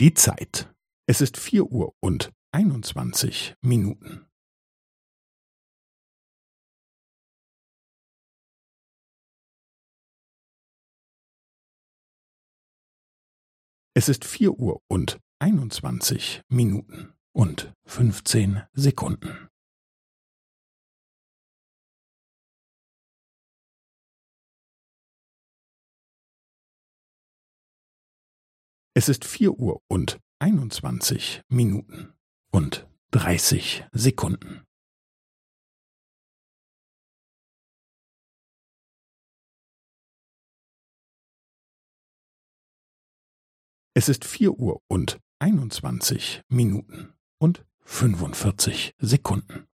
Die Zeit. Es ist vier Uhr und einundzwanzig Minuten. Es ist vier Uhr und einundzwanzig Minuten und fünfzehn Sekunden. Es ist vier Uhr und einundzwanzig Minuten und dreißig Sekunden. Es ist vier Uhr und einundzwanzig Minuten und fünfundvierzig Sekunden.